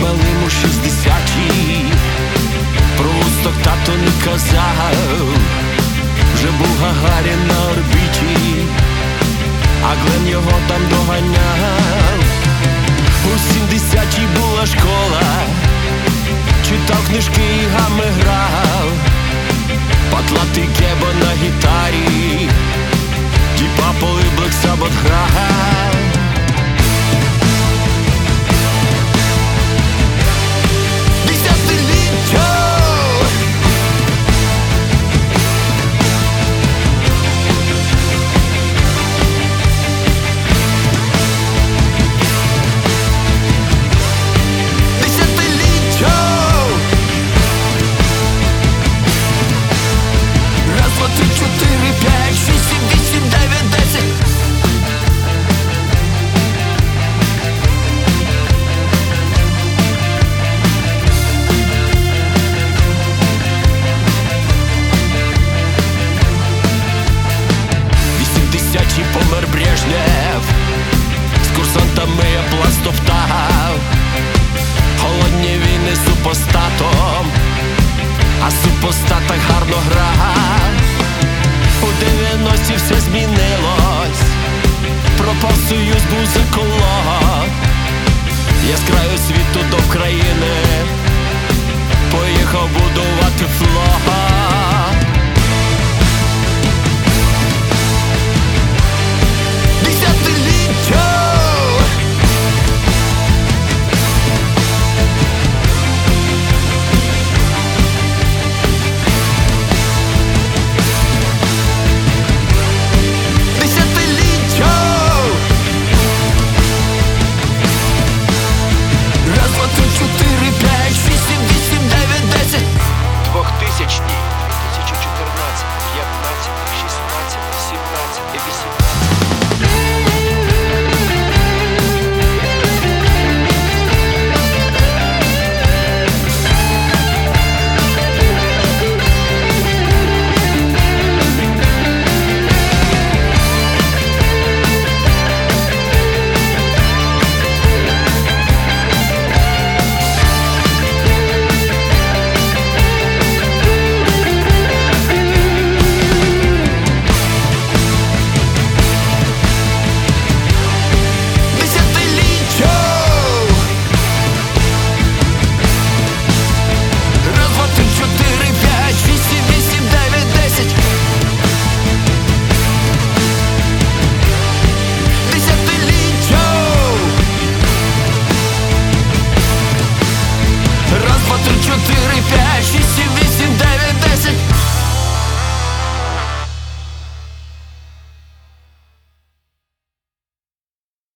звалимо шістдесяті, просто тато не казав, вже був Гагарін на орбіті, а Глен його там доганяв. У сімдесятій була школа, читав книжки і гами грав, патлати кеба на гітарі, ті паполи Black Sabbath грав. Супостат гра, У 90-ті все змінилось. Пропав союз, був